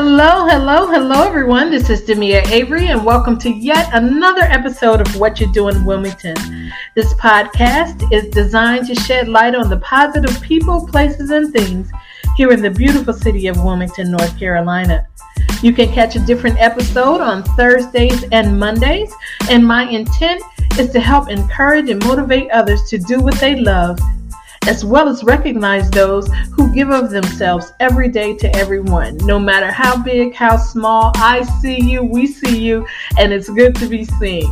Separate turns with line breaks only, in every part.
Hello, hello, hello, everyone. This is Demia Avery, and welcome to yet another episode of What You Do in Wilmington. This podcast is designed to shed light on the positive people, places, and things here in the beautiful city of Wilmington, North Carolina. You can catch a different episode on Thursdays and Mondays, and my intent is to help encourage and motivate others to do what they love as well as recognize those who give of themselves every day to everyone, no matter how big, how small. I see you, we see you, and it's good to be seen.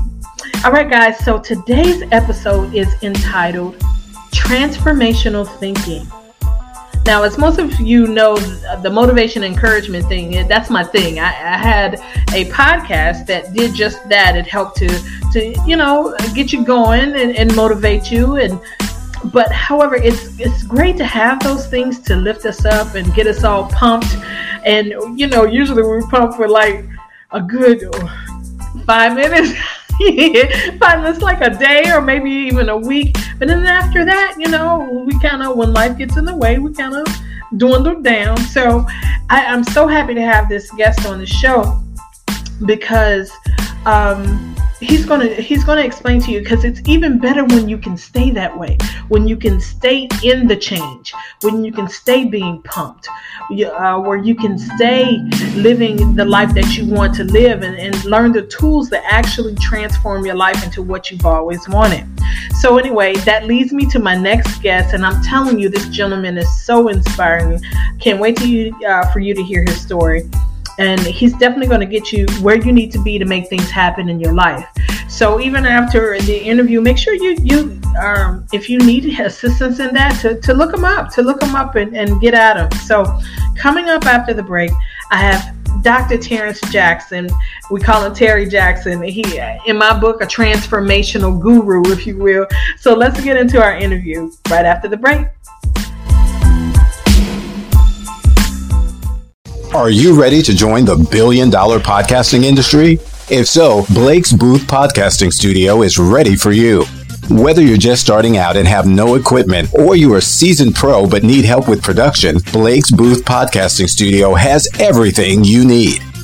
All right, guys, so today's episode is entitled Transformational Thinking. Now, as most of you know, the motivation encouragement thing, eh, that's my thing. I, I, had a podcast that did just that. It helped to, to you know, get you going and, and motivate you and but however it's it's great to have those things to lift us up and get us all pumped. And you know usually we pump for like a good five minutes. Five minutes like a day or maybe even a week. But then after that you know we kind of when life gets in the way we kind of dwindle down. So I, i'm so happy to have this guest on the show because um he's to he's to explain to you because it's even better when you can stay that way. When you can stay in the change. When you can stay being pumped. Uh, where you can stay living the life that you want to live and, and learn the tools that actually transform your life into what you've always wanted. So anyway that leads me to my next guest and i'm telling you this gentleman is so inspiring. Can't wait to you uh, for you to hear his story and he's definitely going to get you where you need to be to make things happen in your life. So even after the interview, make sure you you um, if you need assistance in that to, to look him up, to look him up and, and get at him. So coming up after the break, I have Dr. Terence Jackson. We call him Terry Jackson. He, in my book, a transformational guru, if you will. So let's get into our interview right after the break.
Are you ready to join the billion dollar podcasting industry? If so, Blake's Booth Podcasting Studio is ready for you. Whether you're just starting out and have no equipment, or you're a seasoned pro but need help with production, Blake's Booth Podcasting Studio has everything you need.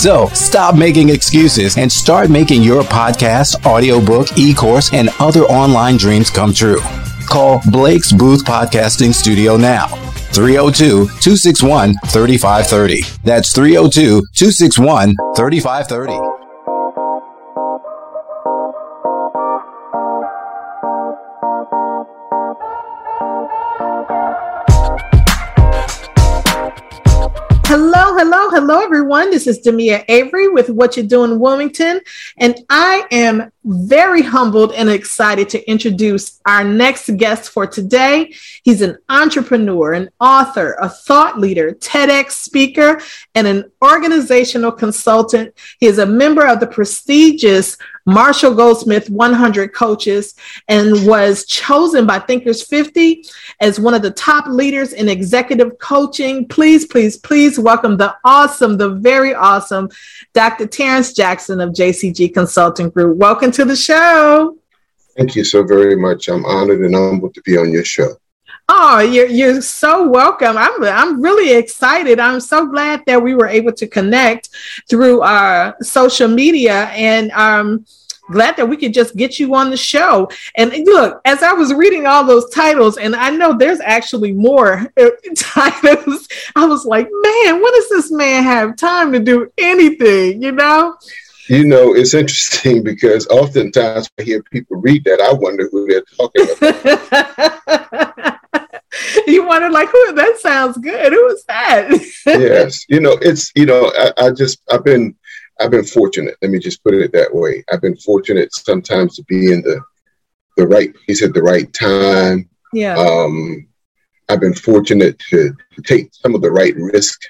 So stop making excuses and start making your podcast, audiobook, e course, and other online dreams come true. Call Blake's Booth Podcasting Studio now. 302 261 3530. That's 302 261 3530.
Everyone. This is Demia Avery with What You Do in Wilmington, and I am very humbled and excited to introduce our next guest for today. He's an entrepreneur, an author, a thought leader, TEDx speaker, and an organizational consultant. He is a member of the prestigious Marshall Goldsmith 100 coaches and was chosen by Thinkers 50 as one of the top leaders in executive coaching. Please, please, please welcome the awesome, the very awesome Dr. Terence Jackson of JCG Consulting Group. Welcome to the show.
Thank you so very much. I'm honored and humbled to be on your show.
Oh, you're you're so welcome. I'm I'm really excited. I'm so glad that we were able to connect through our social media and um glad that we could just get you on the show. And look, as I was reading all those titles, and I know there's actually more uh, titles, I was like, man, when does this man have time to do anything? You know?
You know, it's interesting because oftentimes I hear people read that, I wonder who they're talking
about. you wonder like who that sounds good who is that
yes you know it's you know I, I, just i've been i've been fortunate let me just put it that way i've been fortunate sometimes to be in the the right place at the right time
yeah
um i've been fortunate to, to take some of the right risk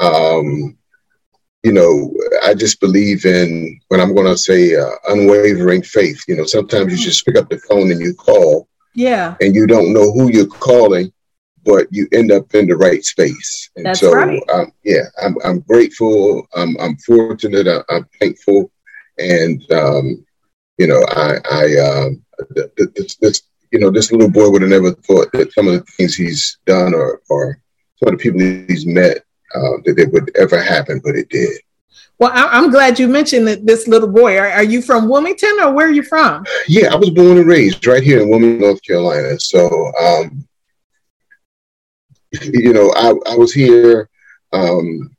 um you know I just believe in when I'm going to say uh, unwavering faith. You know, sometimes you just pick up the phone and you call.
Yeah.
And you don't know who you're calling, but you end up in the right space. And
That's
so,
right.
um, yeah, I'm, I'm grateful. I'm, I'm fortunate. I, I'm thankful. And, um, you know, I, I, um, this, this, you know, this little boy would have never thought that some of the things he's done or, or some of the people he's met, uh, that it would ever happen, but it did.
Well, I- am glad you mentioned that this little boy. Are, are, you from Wilmington or where are you from?
Yeah, I was born and raised right here in Wilmington, North Carolina. So, um, you know, I, I was here, um,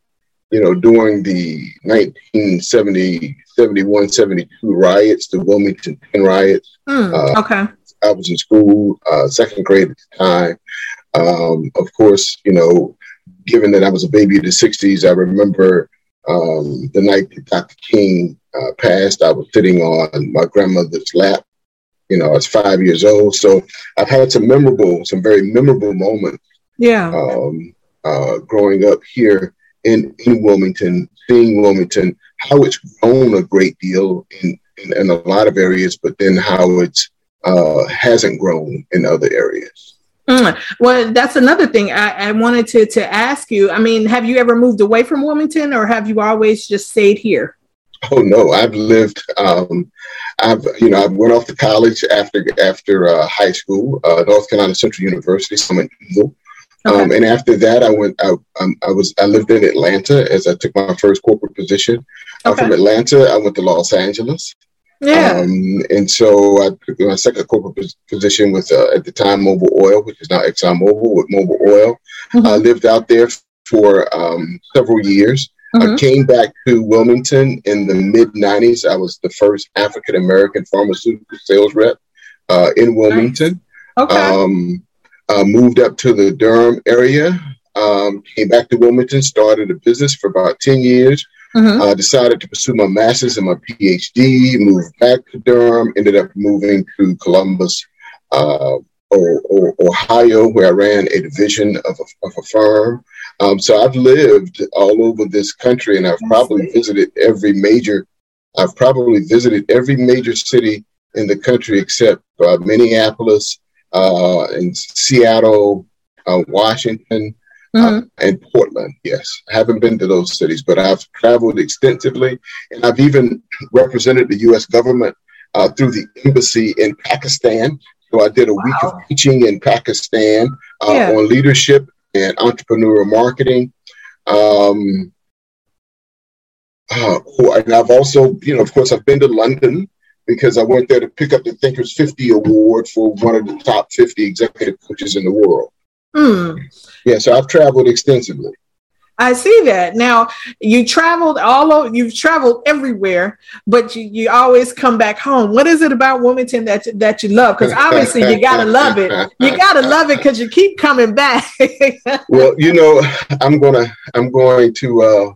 you know, during the 1970, 71, 72 riots, the Wilmington 10 riots.
Mm, uh, okay.
I was in school, uh, second grade at the time. Um, of course, you know, given that I was a baby of the 60s, I remember um, the night that Dr. King uh, passed, I was sitting on my grandmother's lap. You know, I was five years old. So I've had some memorable, some very memorable moments.
Yeah.
Um, uh, growing up here in, in Wilmington, seeing Wilmington, how it's grown a great deal in, in, in a lot of areas, but then how it uh, hasn't grown in other areas.
Mm. Well, that's another thing I, I, wanted to, to ask you. I mean, have you ever moved away from Wilmington or have you always just stayed here?
Oh no, I've lived. Um, I've you know I went off to college after after uh, high school, uh, North Carolina Central University. So I'm an Eagle. Okay. Um, and after that, I went. I, um, I was. I lived in Atlanta as I took my first corporate position. Uh, okay. from Atlanta, I went to Los Angeles.
Yeah.
Um, and so I took my second corporate position with, uh, at the time, Mobil Oil, which is now ExxonMobil with Mobil Oil. Mm-hmm. I lived out there for um, several years. Mm-hmm. I came back to Wilmington in the mid 90s. I was the first African American pharmaceutical sales rep uh, in Wilmington.
Nice. Okay.
Um, uh, moved up to the Durham area, um, came back to Wilmington, started a business for about 10 years. Mm-hmm. Uh, decided to pursue my master's and my PhD, moved back to Durham, ended up moving to Columbus, uh, or, or, Ohio, where I ran a division of a, of a firm. Um, so I've lived all over this country and I've probably visited every major, I've probably visited every major city in the country except uh, Minneapolis uh, in Seattle, uh, Washington, mm-hmm. uh, and Portland. Yes, I haven't been to those cities, but I've traveled extensively, and I've even represented the U.S. government uh, through the embassy in Pakistan. So I did a wow. week of teaching in Pakistan uh, yeah. on leadership and entrepreneurial marketing. Um, uh, and I've also, you know, of course, I've been to London because I went there to pick up the Thinkers 50 Award for one of the top 50 executive coaches in the world.
Mm.
Yeah, so I've traveled extensively.
I see that. Now you traveled all over, you've traveled everywhere, but you, you always come back home. What is it about Wilmington that that you love? Because obviously you gotta love it. You gotta love it because you keep coming back.
well, you know, I'm gonna I'm going to uh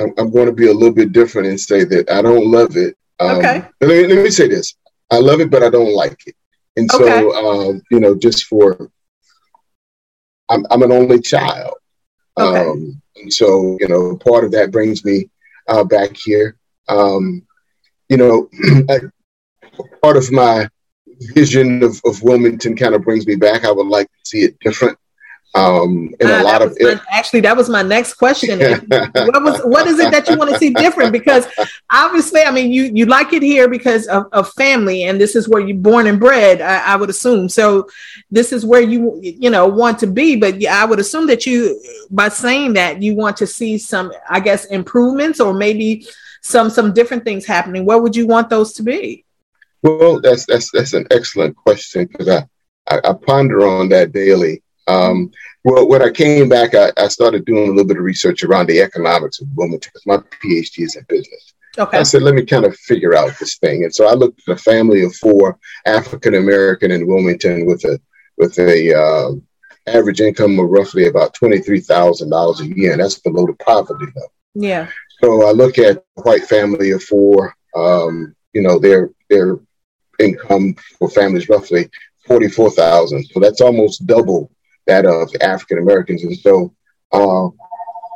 I'm, I'm going to be a little bit different and say that I don't love it.
Um, okay.
Let me, let me say this: I love it, but I don't like it. And so, okay. um, you know, just for I'm, I'm an only child. Okay. Um, and so, you know, part of that brings me uh, back here. Um, you know, part of my vision of, of Wilmington kind of brings me back. I would like to see it different. Um, and uh, a lot of
my, actually, that was my next question. what was what is it that you want to see different? Because obviously, I mean, you you like it here because of, of family, and this is where you're born and bred. I, I, would assume so. This is where you you know want to be, but I would assume that you, by saying that, you want to see some, I guess, improvements or maybe some some different things happening. What would you want those to be?
Well, that's that's that's an excellent question because I, I I ponder on that daily. Um, well, when I came back, I, I, started doing a little bit of research around the economics of Wilmington because my PhD is in business.
Okay.
I said, let me kind of figure out this thing. And so I looked at a family of four African American in Wilmington with a with a uh, average income of roughly about twenty three thousand dollars a year, and that's below the poverty level.
Yeah.
So I look at a white family of four. Um, you know, their their income for families roughly forty four thousand. So that's almost double that of African Americans. And so, uh,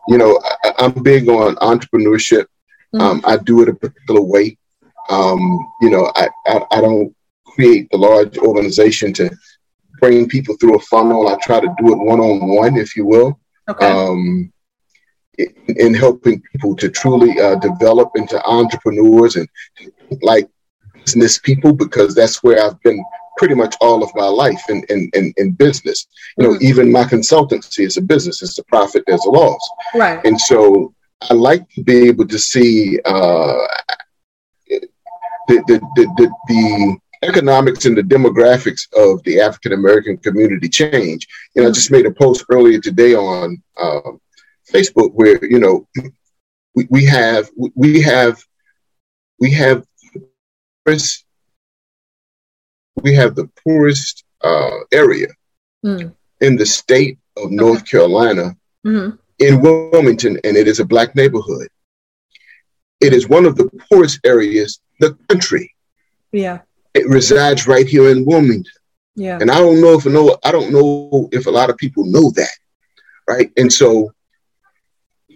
you know, I, am big on entrepreneurship. Mm-hmm. Um, I do it a particular way. Um, you know, I, I, I don't create the large organization to bring people through a funnel. I try to do it one on one, if you will. Okay. Um, in, in, helping people to truly uh, develop into entrepreneurs and like business people, because that's where I've been pretty much all of my life in, in, in, in business. You know, mm-hmm. even my consultancy is a business. It's a profit, there's a loss.
Right.
And so I like to be able to see uh, the, the, the, the, the economics and the demographics of the African American community change. You know, I just made a post earlier today on uh, Facebook where you know we, we have we have we have we have the poorest uh, area mm. in the state of North. Carolina mm-hmm. in Wilmington, and it is a black neighborhood. It is one of the poorest areas in the country.
Yeah
it resides right here in Wilmington.
Yeah.
And I don't know if I know I don't know if a lot of people know that. Right. And so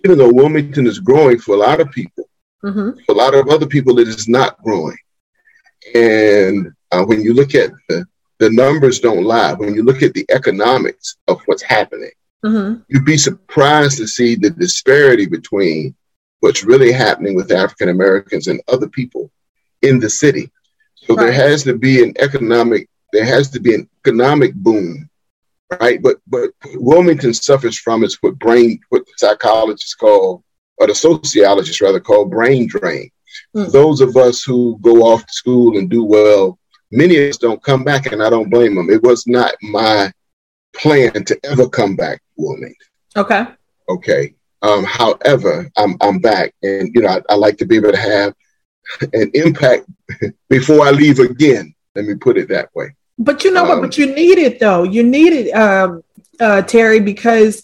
even though Wilmington is growing for a lot of people, mm-hmm. for a lot of other people it is not growing. And uh, when you look at the, the numbers don't lie. When you look at the economics of what's happening, mm-hmm. you'd be surprised to see the disparity between what's really happening with African Americans and other people in the city. So right. there has to be an economic, there has to be an economic boom, right? But but Wilmington suffers from is what brain, what psychologists call, or the sociologists rather call brain drain. Mm. Those of us who go off to school and do well, many of us don't come back, and I don't blame them. It was not my plan to ever come back Wilmington.
Okay.
Okay. Um, however, I'm I'm back, and you know I, I like to be able to have an impact before I leave again. Let me put it that way.
But you know um, what? But you need it though. You need it, um, uh, Terry, because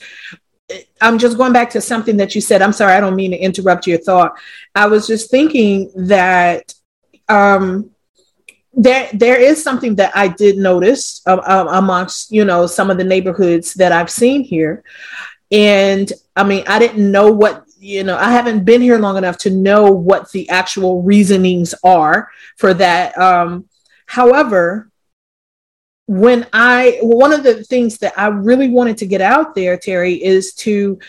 I'm just going back to something that you said. I'm sorry, I don't mean to interrupt your thought. I was just thinking that um, there there is something that I did notice uh, uh, amongst you know some of the neighborhoods that I've seen here, and I mean I didn't know what you know, I haven't been here long enough to know what the actual reasonings are for that. Um, however, when I, one of the things that I really wanted to get out there, Terry, is to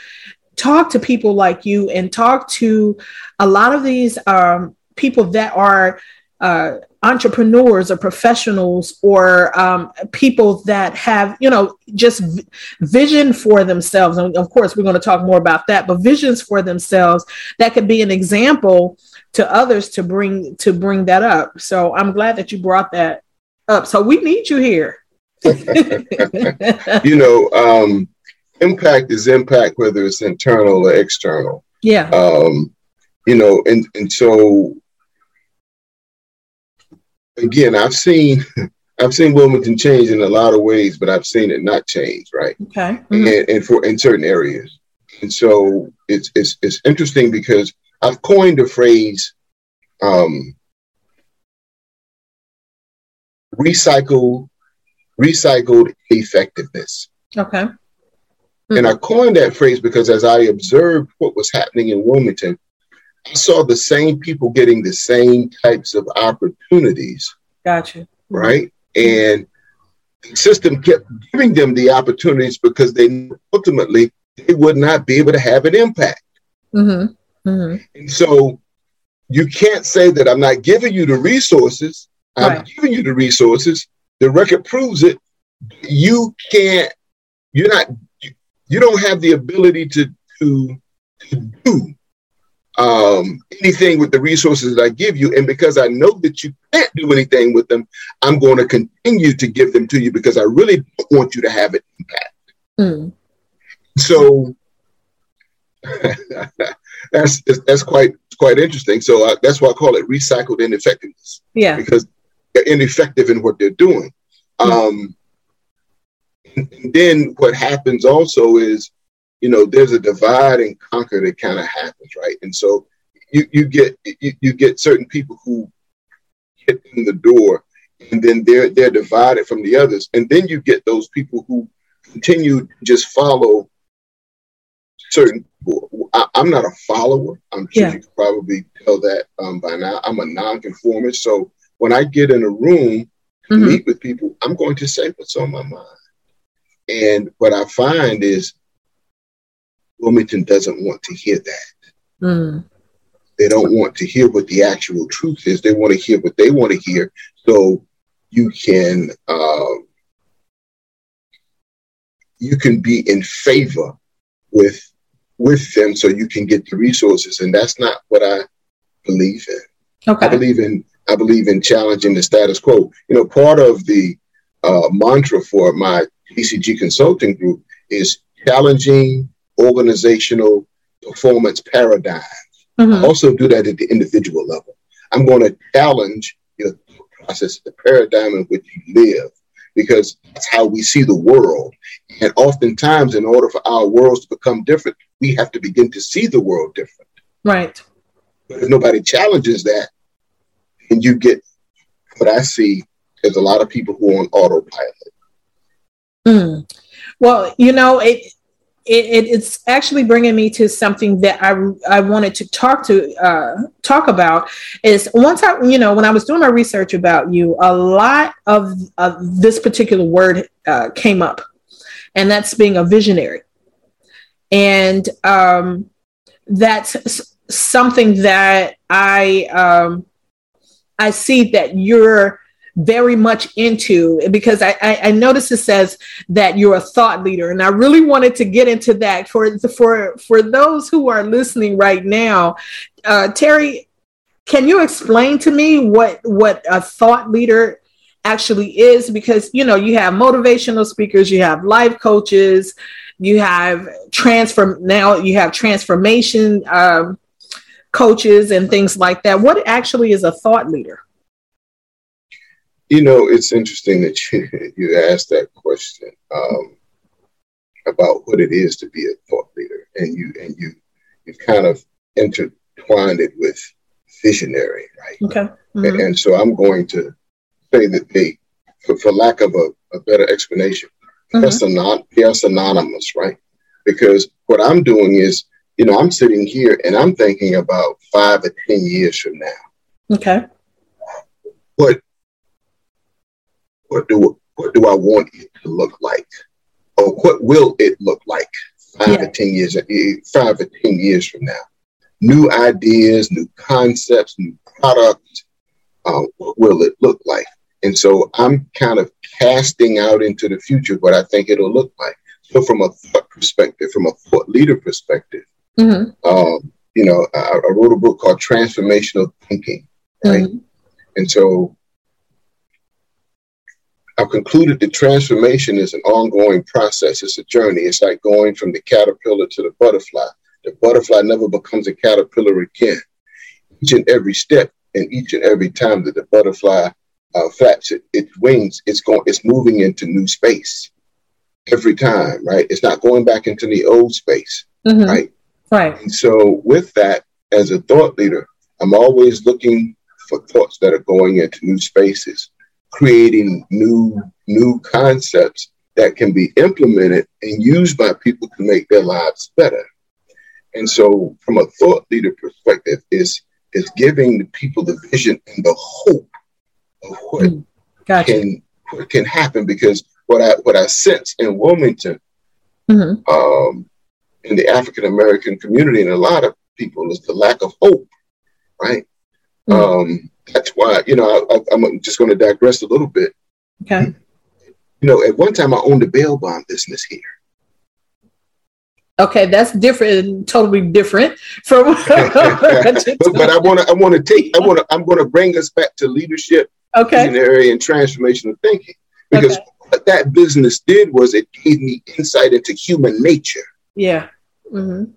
talk to people like you and talk to a lot of these um, people that are uh, entrepreneurs or professionals or um, people that have you know just v- vision for themselves. And of course we're going to talk more about that but visions for themselves that could be an example to others to bring to bring that up. So i'm glad that you brought that up. So we need you here.
You know um, impact is impact whether it's internal or external.
Yeah.
Um, you know and and so again, I've seen I've seen Wilmington change in a lot of ways, but I've seen it not change, right?
Okay.
Mm-hmm. And, and for in certain areas, and so it's it's it's interesting because I've coined a phrase, um, recycle, recycled effectiveness.
Okay.
Mm-hmm. And I coined that phrase because as I observed what was happening in Wilmington, I saw the same people getting the same types of opportunities.
Gotcha.
Right. And the system kept giving them the opportunities because they ultimately they would not be able to have an impact. Mm-hmm. Mm-hmm. And so you can't say that I'm not giving you the resources. I'm right. giving you the resources. The record proves it. You can't. You're not. You don't have the ability to to to do um, anything with the resources that I give you. And because I know that you can't do anything with them, I'm going to continue to give them to you because I really don't want you to have an impact. Mm. So that's that's quite quite interesting. So uh, that's why I call it recycled ineffectiveness.
Yeah,
because they're ineffective in what they're doing. Mm. Um, and then what happens also is you know, there's a divide and conquer that kind of happens, right? And so you, you get you, you get certain people who get in the door and then they're they're divided from the others. And then you get those people who continue to just follow certain. I, am not a follower. I'm sure yeah. you could probably tell that um, by now. I'm a nonconformist. So when I get in a room to mm-hmm. meet with people, I'm going to say what's on my mind. And what I find is Wilmington doesn't want to hear that. Mm. They don't want to hear what the actual truth is. They want to hear what they want to hear. So you can uh, you can be in favor with with them, so you can get the resources. And that's not what I believe in. Okay. I believe in I believe in challenging the status quo. You know, part of the uh, mantra for my JCG consulting group is challenging organizational performance paradigm. Mm-hmm. I also do that at the individual level. I'm going to challenge your process, the paradigm in which you live, because that's how we see the world. And oftentimes, in order for our worlds to become different, we have to begin to see the world different.
Right.
But if nobody challenges that, and you get what I see is a lot of people who are on autopilot.
Mm. Well, you know, it, it, it's actually bringing me to something that I, I wanted to talk to uh, talk about is once I you know when I was doing my research about you a lot of, of this particular word uh, came up and that's being a visionary. And um, that's something that I um, I see that you're very much into because I, I, I notice it says that you're a thought leader and I really wanted to get into that. For for for those who are listening right now uh, Terry can you explain to me what what a thought leader actually is? Because you know you have motivational speakers you have life coaches you have transform now you have transformation um, coaches and things like that. What actually is a thought leader
you know, it's interesting that you, you asked that question um, about what it is to be a thought leader, and you and you you've kind of intertwined it with visionary, right?
Okay. Mm-hmm.
And, and, so I'm going to say that they, for, for lack of a, a better explanation, mm-hmm. that's anonymous, right? Because what I'm doing is, you know, I'm sitting here and I'm thinking about five or ten years from now.
Okay.
What what do what do I want it to look like, or what will it look like five yeah. or ten years eh, five or ten years from now? New ideas, new concepts, new products. Uh, what will it look like? And so I'm kind of casting out into the future what I think it'll look like. So from a thought perspective, from a thought leader perspective, mm-hmm. um, you know, I, I, wrote a book called Transformational Thinking, right? Mm-hmm. And so I've concluded that transformation is an ongoing process. It's a journey. It's like going from the caterpillar to the butterfly. The butterfly never becomes a caterpillar again. Each and every step and each and every time that the butterfly uh, flaps it, its wings, it's going, it's moving into new space every time, right? It's not going back into the old space, mm-hmm. right?
Right.
And so, with that, as a thought leader, I'm always looking for thoughts that are going into new spaces creating new new concepts that can be implemented and used by people to make their lives better. And so, from a thought leader perspective, is is giving the people the vision and the hope of what mm, gotcha. can what can happen. Because what I what I sense in Wilmington, mm-hmm. um, in the African American community, and a lot of people, is the lack of hope. Right. Mm-hmm. Um, that's why, you know, I, am just going to digress a little bit.
Okay.
You know, at one time I owned a bail bond business here.
Okay, that's different, totally different from.
but, but, I want to, I want to take, I want to, I'm going to bring us back to leadership,
okay,
visionary, and transformational thinking, because okay. what that business did was it gave me insight into human nature.
Yeah. Mm-hmm.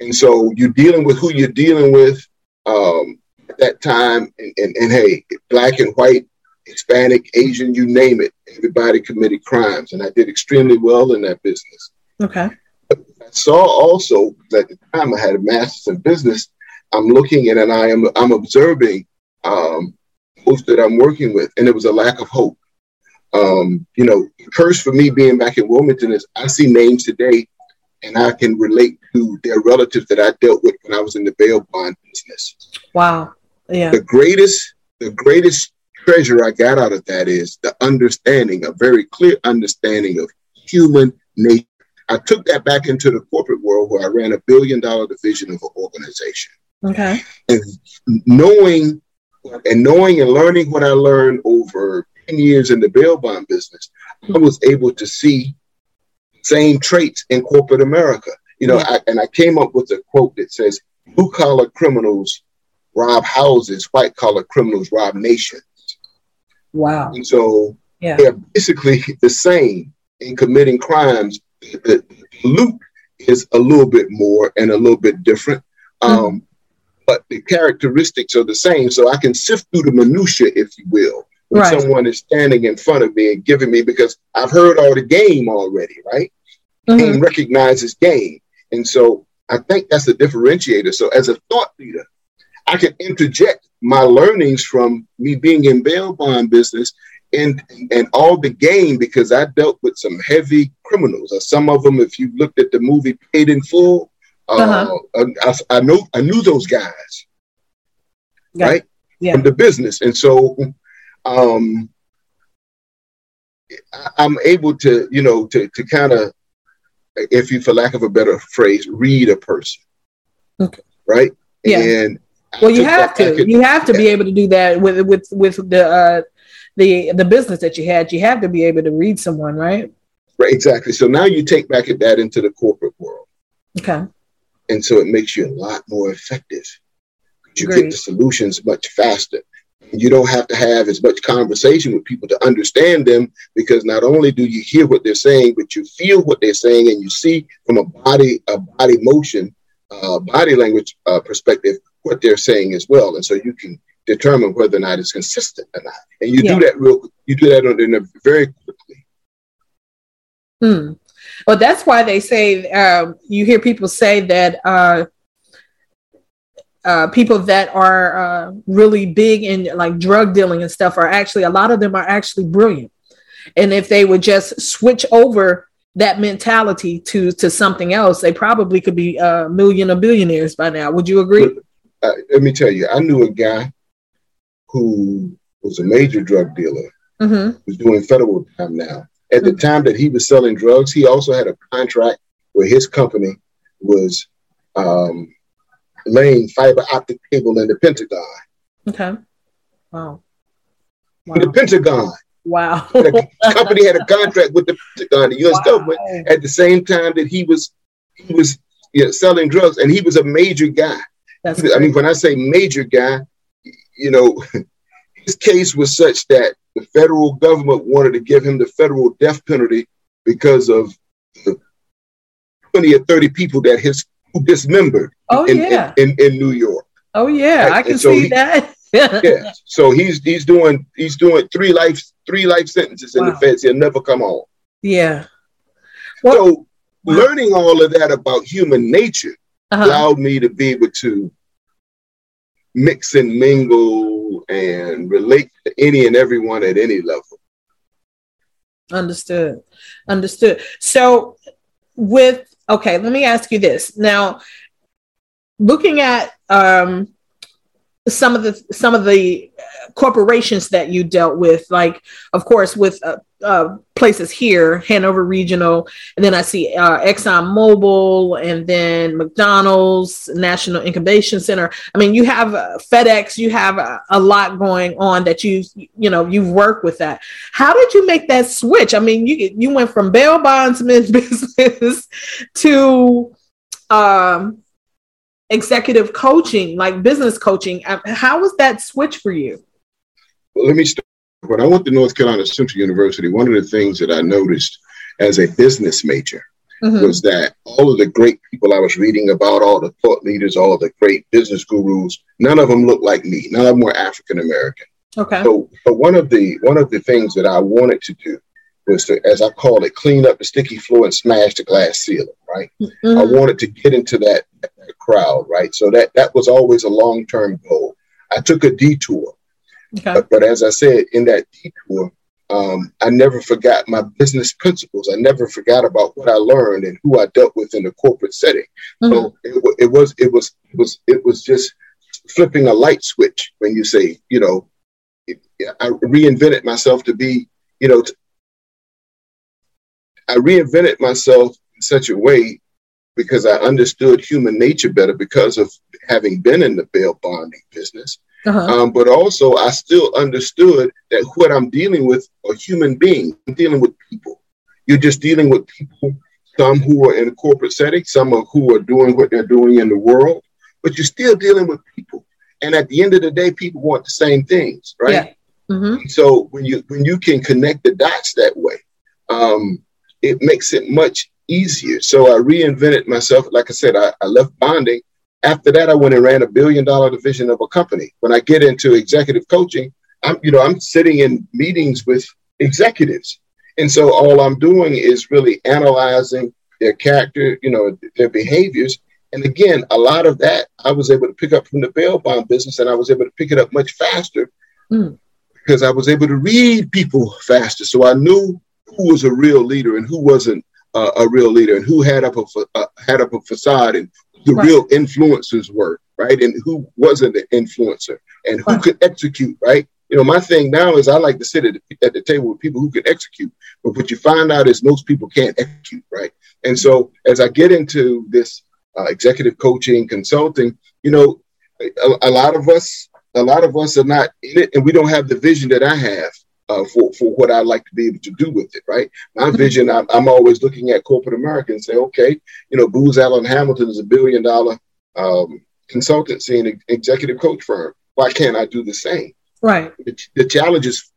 And so you're dealing with who you're dealing with. Um, at that time, and, and, and hey, black and white, Hispanic, Asian, you name it, everybody committed crimes, and I did extremely well in that business.
Okay.
But I saw also at the time I had a master's in business. I'm looking at and I am I'm observing um, folks that I'm working with, and it was a lack of hope. Um, you know, the curse for me being back in Wilmington is I see names today and I can relate to their relatives that I dealt with when I was in the bail bond business.
Wow. Yeah.
The greatest, the greatest treasure I got out of that is the understanding, a very clear understanding of human nature. I took that back into the corporate world where I ran a billion dollar division of an organization.
Okay.
And knowing and knowing and learning what I learned over 10 years in the bail bond business, I was able to see the same traits in corporate America. You know, I, and I came up with a quote that says, blue collar criminals rob houses, white collar criminals rob nations.
Wow.
And so
yeah.
they're basically the same in committing crimes. The, the loop is a little bit more and a little bit different. Mm-hmm. Um, but the characteristics are the same. So I can sift through the minutia, if you will, when right. someone is standing in front of me and giving me because I've heard all the game already, right? Mm-hmm. And recognizes game. And so I think that's the differentiator. So as a thought leader, I can interject my learnings from me being in bail bond business and and all the game because I dealt with some heavy criminals. Uh, some of them, if you looked at the movie Paid in Full, uh-huh. uh, I, I, know I knew those guys, yeah. right? Yeah. From the business, and so um, I'm able to, you know, to to kind of, if you, for lack of a better phrase, read a person,
okay.
right?
Yeah.
And
well, you have to. you have to yeah. be able to do that with with with the uh, the the business that you had. You have to be able to read someone, right?
Right. Exactly. So now you take back that into the corporate world.
Okay.
And so it makes you a lot more effective. You Great. get the solutions much faster. You don't have to have as much conversation with people to understand them because not only do you hear what they're saying, but you feel what they're saying and you see from a body a body motion, uh, body language uh, perspective what they're saying as well. And so you can determine whether or not it's consistent or not. And you yeah. do that real you do that in a very quickly.
Hmm. Well, that's why they say uh, you hear people say that uh, uh, people that are uh, really big in like drug dealing and stuff are actually a lot of them are actually brilliant, and if they would just switch over that mentality to to something else, they probably could be a million or billionaires by now. Would you agree?
Uh, let me tell you, I knew a guy who was a major drug dealer,
mm-hmm.
who's doing federal time now at the time that he was selling drugs, he also had a contract where his company was um, laying fiber optic cable in the Pentagon.
Okay. Wow.
wow. The Pentagon.
Wow.
the company had a contract with the Pentagon, the U.S. Wow. government, at the same time that he was he was you know, selling drugs, and he was a major guy.
That's
I mean, when I say major guy, you know, his case was such that the federal government wanted to give him the federal death penalty because of the 20 or 30 people that his who dismembered
oh,
in,
yeah.
in, in, in, New York.
Oh yeah, right? I can so see he, that.
yeah. So he's he's doing he's doing three life three life sentences in wow. the feds. He'll never come home.
Yeah.
Well, so wow. learning all of that about human nature uh-huh. allowed me to be able to mix and mingle and relate to any and everyone at any level.
Understood. Understood. So, with okay, let me ask you this now. Looking at um, some of the some of the corporations that you dealt with, like of course with uh, uh, places here, Hanover Regional, and then I see uh, Exxon Mobil, and then McDonald's National Incubation Center. I mean, you have uh, FedEx, you have a, a, lot going on that you you know you've worked with that. How did you make that switch? I mean, you you went from bail bondsman business to um, executive coaching, like business coaching. Uh, how was that switch for you?
Well, let me start. When I went to North Carolina Central University, one of the things that I noticed as a business major mm-hmm. was that all of the great people I was reading about, all the thought leaders, all the great business gurus, none of them looked like me. None of them were African American.
Okay.
So, but one of the one of the things that I wanted to do was to, as I call it, clean up the sticky floor and smash the glass ceiling. Right. Mm-hmm. I wanted to get into that, that crowd. Right. So that that was always a long term goal. I took a detour
Okay.
But, but, as I said, in that detour, um, I never forgot my business principles. I never forgot about what I learned and who I dealt with in the corporate setting. Mm-hmm. So it, it, was it was it was it was just flipping a light switch when you say, you know, it, I reinvented myself to be, you know, I reinvented myself in such a way because I understood human nature better because of having been in the bail bonding business. Uh-huh. Um, but also, I still understood that what I'm dealing with are human beings. I'm dealing with people. You're just dealing with people, some who are in a corporate setting, some are who are doing what they're doing in the world, but you're still dealing with people. And at the end of the day, people want the same things, right? Yeah. Mm-hmm. So when you when you can connect the dots that way, um, it makes it much easier. So I reinvented myself. Like I said, I, I left bonding. After that, I went and ran a billion dollar division of a company. When I get into executive coaching, I'm you know I'm sitting in meetings with executives, and so all I'm doing is really analyzing their character, you know, their behaviors. And again, a lot of that I was able to pick up from the bail bond business, and I was able to pick it up much faster mm. because I was able to read people faster. So I knew who was a real leader and who wasn't uh, a real leader and who had up a uh, had up a facade and the right. real influencers were right and who wasn't an influencer and who right. could execute right you know my thing now is i like to sit at the, at the table with people who can execute but what you find out is most people can't execute right and so as i get into this uh, executive coaching consulting you know a, a lot of us a lot of us are not in it and we don't have the vision that i have uh, for, for what I'd like to be able to do with it, right? My vision, I'm, I'm always looking at corporate America and say, okay, you know, Booz Allen Hamilton is a billion dollar um, consultancy and executive coach firm. Why can't I do the same?
Right.
The, the challenge is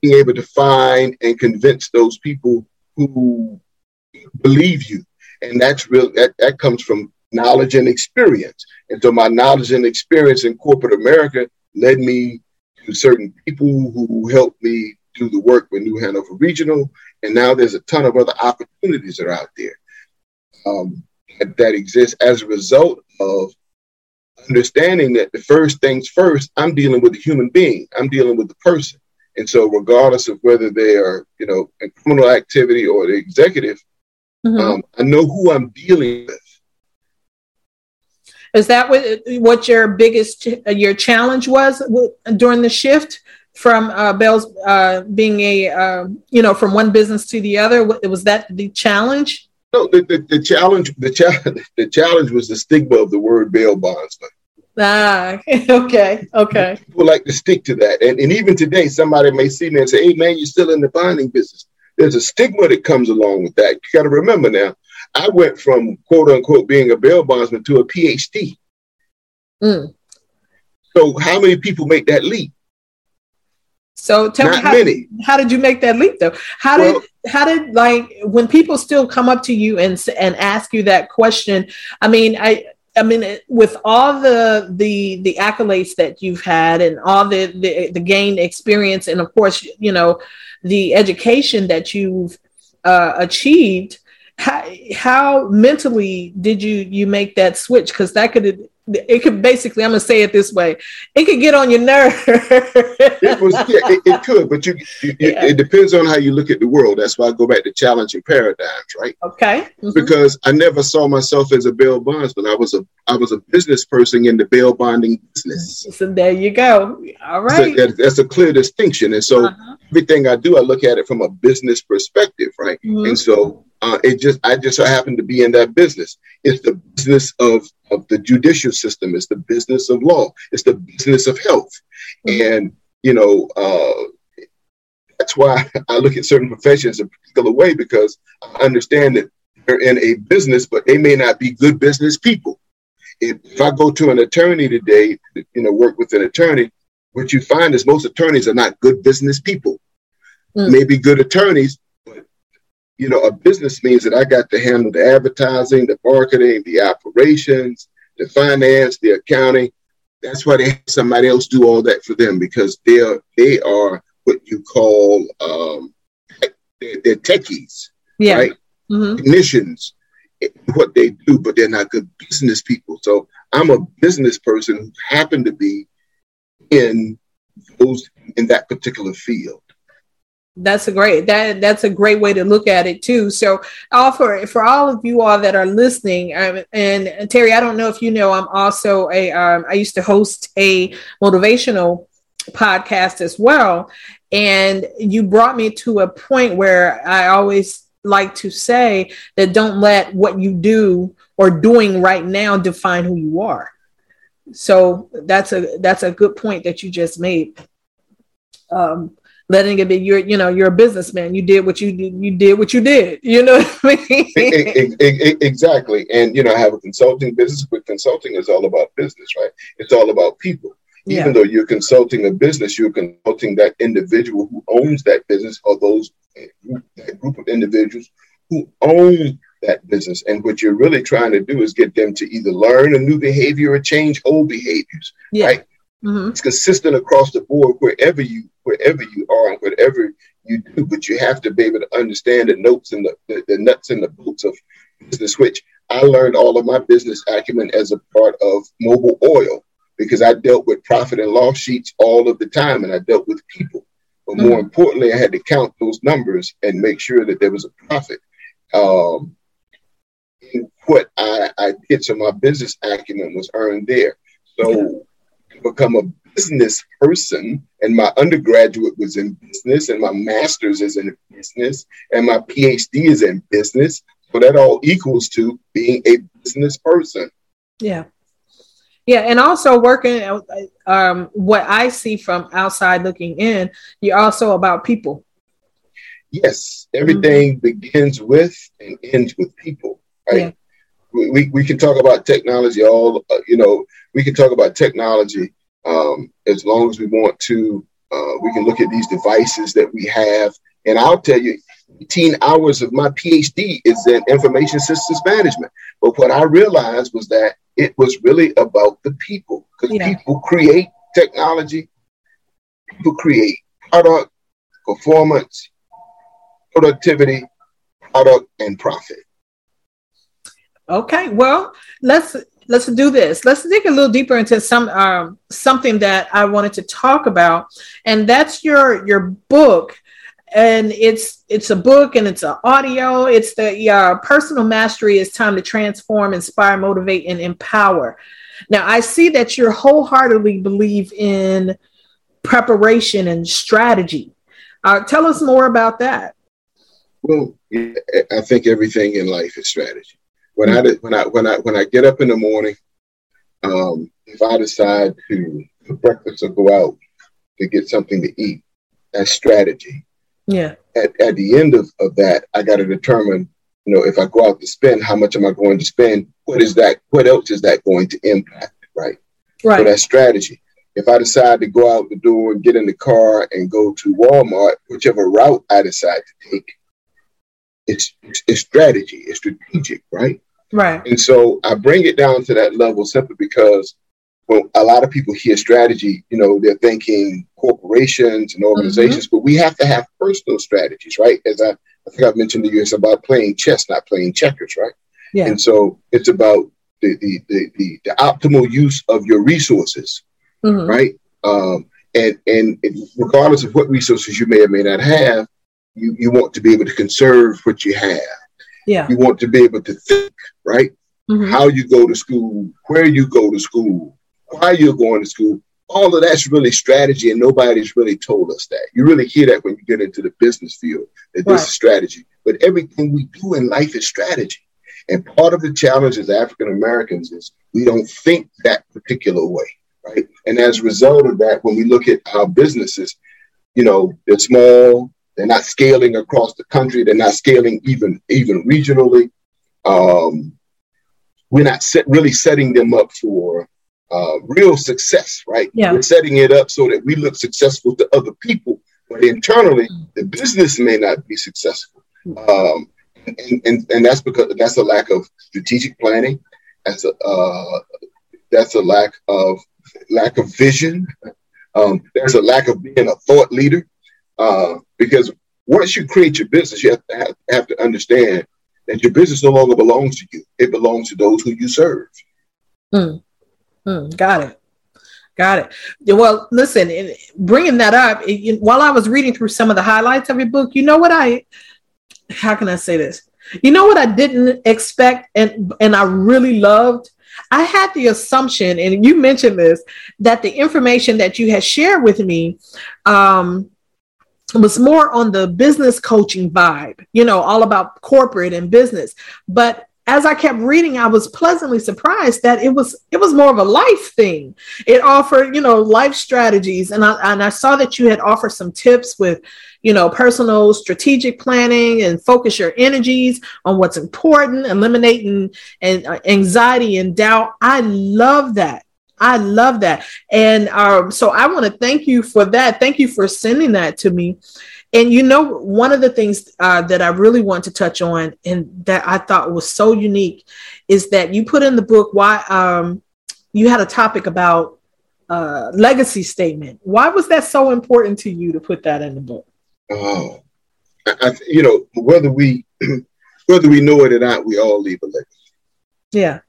being able to find and convince those people who believe you. And that's real, that, that comes from knowledge and experience. And so my knowledge and experience in corporate America led me to certain people who helped me do the work with New Hanover Regional. And now there's a ton of other opportunities that are out there um, that, that exist as a result of understanding that the first things first, I'm dealing with a human being, I'm dealing with the person. And so, regardless of whether they are, you know, in criminal activity or the executive, mm-hmm. um, I know who I'm dealing with.
Is that what what your biggest your challenge was during the shift from uh, Bell's uh, being a uh, you know from one business to the other? Was that the challenge?
No, the, the, the challenge the challenge the challenge was the stigma of the word bail bondsman.
Ah, okay, okay.
People like to stick to that, and and even today, somebody may see me and say, "Hey, man, you're still in the bonding business." There's a stigma that comes along with that. You got to remember now, I went from quote unquote being a bail bondsman to a PhD. Mm. So how many people make that leap?
So tell Not me how, many. how did you make that leap though? How well, did how did like when people still come up to you and and ask you that question? I mean, I I mean, with all the the the accolades that you've had and all the the, the gained experience, and of course, you know, the education that you've uh, achieved, how, how mentally did you you make that switch? Because that could it could basically i'm gonna say it this way it could get on your nerve
it was yeah, it, it, could but you, you yeah. it, it, depends on how you look at the world that's why i go back to challenging paradigms right
okay
mm-hmm. because i never saw myself as a bail bondsman i was a i was a business person in the bail bonding business
so there you go all right
so that, that's a clear distinction and so uh-huh. everything i do i look at it from a business perspective right mm-hmm. and so uh, it just I just so happen to be in that business. It's the business of of the judicial system. It's the business of law. It's the business of health, mm-hmm. and you know uh, that's why I look at certain professions a particular way because I understand that they're in a business, but they may not be good business people. If, if I go to an attorney today, you know, work with an attorney, what you find is most attorneys are not good business people. Mm. Maybe good attorneys, you know, a business means that I got to handle the advertising, the marketing, the operations, the finance, the accounting. That's why they have somebody else do all that for them because they are they are what you call um, they're, they're techies, yeah. right? Mm-hmm. Technicians, what they do, but they're not good business people. So I'm a business person who happened to be in those in that particular field.
That's a great that that's a great way to look at it too. So all for for all of you all that are listening um, and, and, terry i don't know if you know i'm also a um, I used to host a motivational podcast as well. And you brought me to a point where i always like to say that don't let what you do or doing right now define who you are. So that's a that's a good point that you just made. Um, letting it be you're you know you're a businessman. You did what you did you did what you did. You know I
mean? exactly. And you know i have a consulting business but consulting is all about business right? It's all about people. Even yeah. though you're consulting a business you're consulting that individual who owns that business or those that group of individuals who own that business. And what you're really trying to do is get them to either learn a new behavior or change old behaviors yeah. right mm-hmm. it's consistent across the board wherever you wherever you are and whatever you do, but you have to be able to understand the notes and the, the, the nuts and the bolts of business, which I learned all of my business acumen as a part of Mobil Oil because I dealt with profit and loss sheets all of the time and I dealt with people. But more mm-hmm. importantly, I had to count those numbers and make sure that there was a profit. Um, what I, I did, so my business acumen was earned there. So become a business person, and my undergraduate was in business, and my master's is in business, and my PhD is in business. So that all equals to being a business person.
Yeah. Yeah, and also working. Um, what I see from outside looking in, you're also about people.
Yes, everything mm-hmm. begins with and ends with people. Right. Yeah. We, we, we can talk about technology all uh, you know we can talk about technology um, as long as we want to, uh, we can look at these devices that we have. And I'll tell you, 18 hours of my PhD is in information systems management. But what I realized was that it was really about the people because yeah. people create technology, people create product, performance, productivity, product, and profit.
Okay, well, let's let's do this. Let's dig a little deeper into some um, something that I wanted to talk about, and that's your your book. And it's it's a book and it's an audio. It's the personal mastery is time to transform, inspire, motivate, and empower. Now I see that you wholeheartedly believe in preparation and strategy. Uh, tell us more about that.
Well, I think everything in life is strategy when I when I when I when I get up in the morning, um, if I decide to for breakfast or go out to get something to eat, that's strategy.
Yeah.
At at the end of, of that, I got to determine, you know, if I go out to spend, how much am I going to spend? What is that? What else is that going to impact? Right.
Right.
So that's strategy. If I decide to go out the door and get in the car and go to Walmart, whichever route I decide to take, it's, it's strategy, it's strategic, right?
Right.
And so I bring it down to that level simply because when a lot of people hear strategy, you know, they're thinking corporations and organizations, mm-hmm. but we have to have personal strategies, right? As I, I think I've mentioned to you, it's about playing chess, not playing checkers, right? Yeah. And so it's about the the the, the, the optimal use of your resources, mm-hmm. right? Um, and and regardless of what resources you may or may not have, you, you want to be able to conserve what you have.
Yeah.
You want to be able to think, right? Mm-hmm. How you go to school, where you go to school, why you're going to school. All of that's really strategy, and nobody's really told us that. You really hear that when you get into the business field, that right. this is strategy. But everything we do in life is strategy. And part of the challenge as African Americans is we don't think that particular way, right? And as a result of that, when we look at our businesses, you know, they're small, they're not scaling across the country. They're not scaling even even regionally. Um, we're not set, really setting them up for uh, real success, right?
Yeah.
We're setting it up so that we look successful to other people, but internally, the business may not be successful. Um, and, and, and that's because that's a lack of strategic planning. That's a uh, that's a lack of lack of vision. Um, there's a lack of being a thought leader. Uh, because once you create your business, you have to have, have, to understand that your business no longer belongs to you. It belongs to those who you serve.
Mm. Mm, got it. Got it. Well, listen, bringing that up, it, while I was reading through some of the highlights of your book, you know what I, how can I say this? You know what I didn't expect and, and I really loved? I had the assumption, and you mentioned this, that the information that you had shared with me um, was more on the business coaching vibe, you know, all about corporate and business. But as I kept reading, I was pleasantly surprised that it was it was more of a life thing. It offered, you know, life strategies, and I and I saw that you had offered some tips with, you know, personal strategic planning and focus your energies on what's important, eliminating and uh, anxiety and doubt. I love that. I love that, and um, so I want to thank you for that. Thank you for sending that to me. And you know, one of the things uh, that I really want to touch on and that I thought was so unique is that you put in the book why um, you had a topic about uh, legacy statement. Why was that so important to you to put that in the book?
Oh, I, you know, whether we whether we know it or not, we all leave a legacy.
Yeah.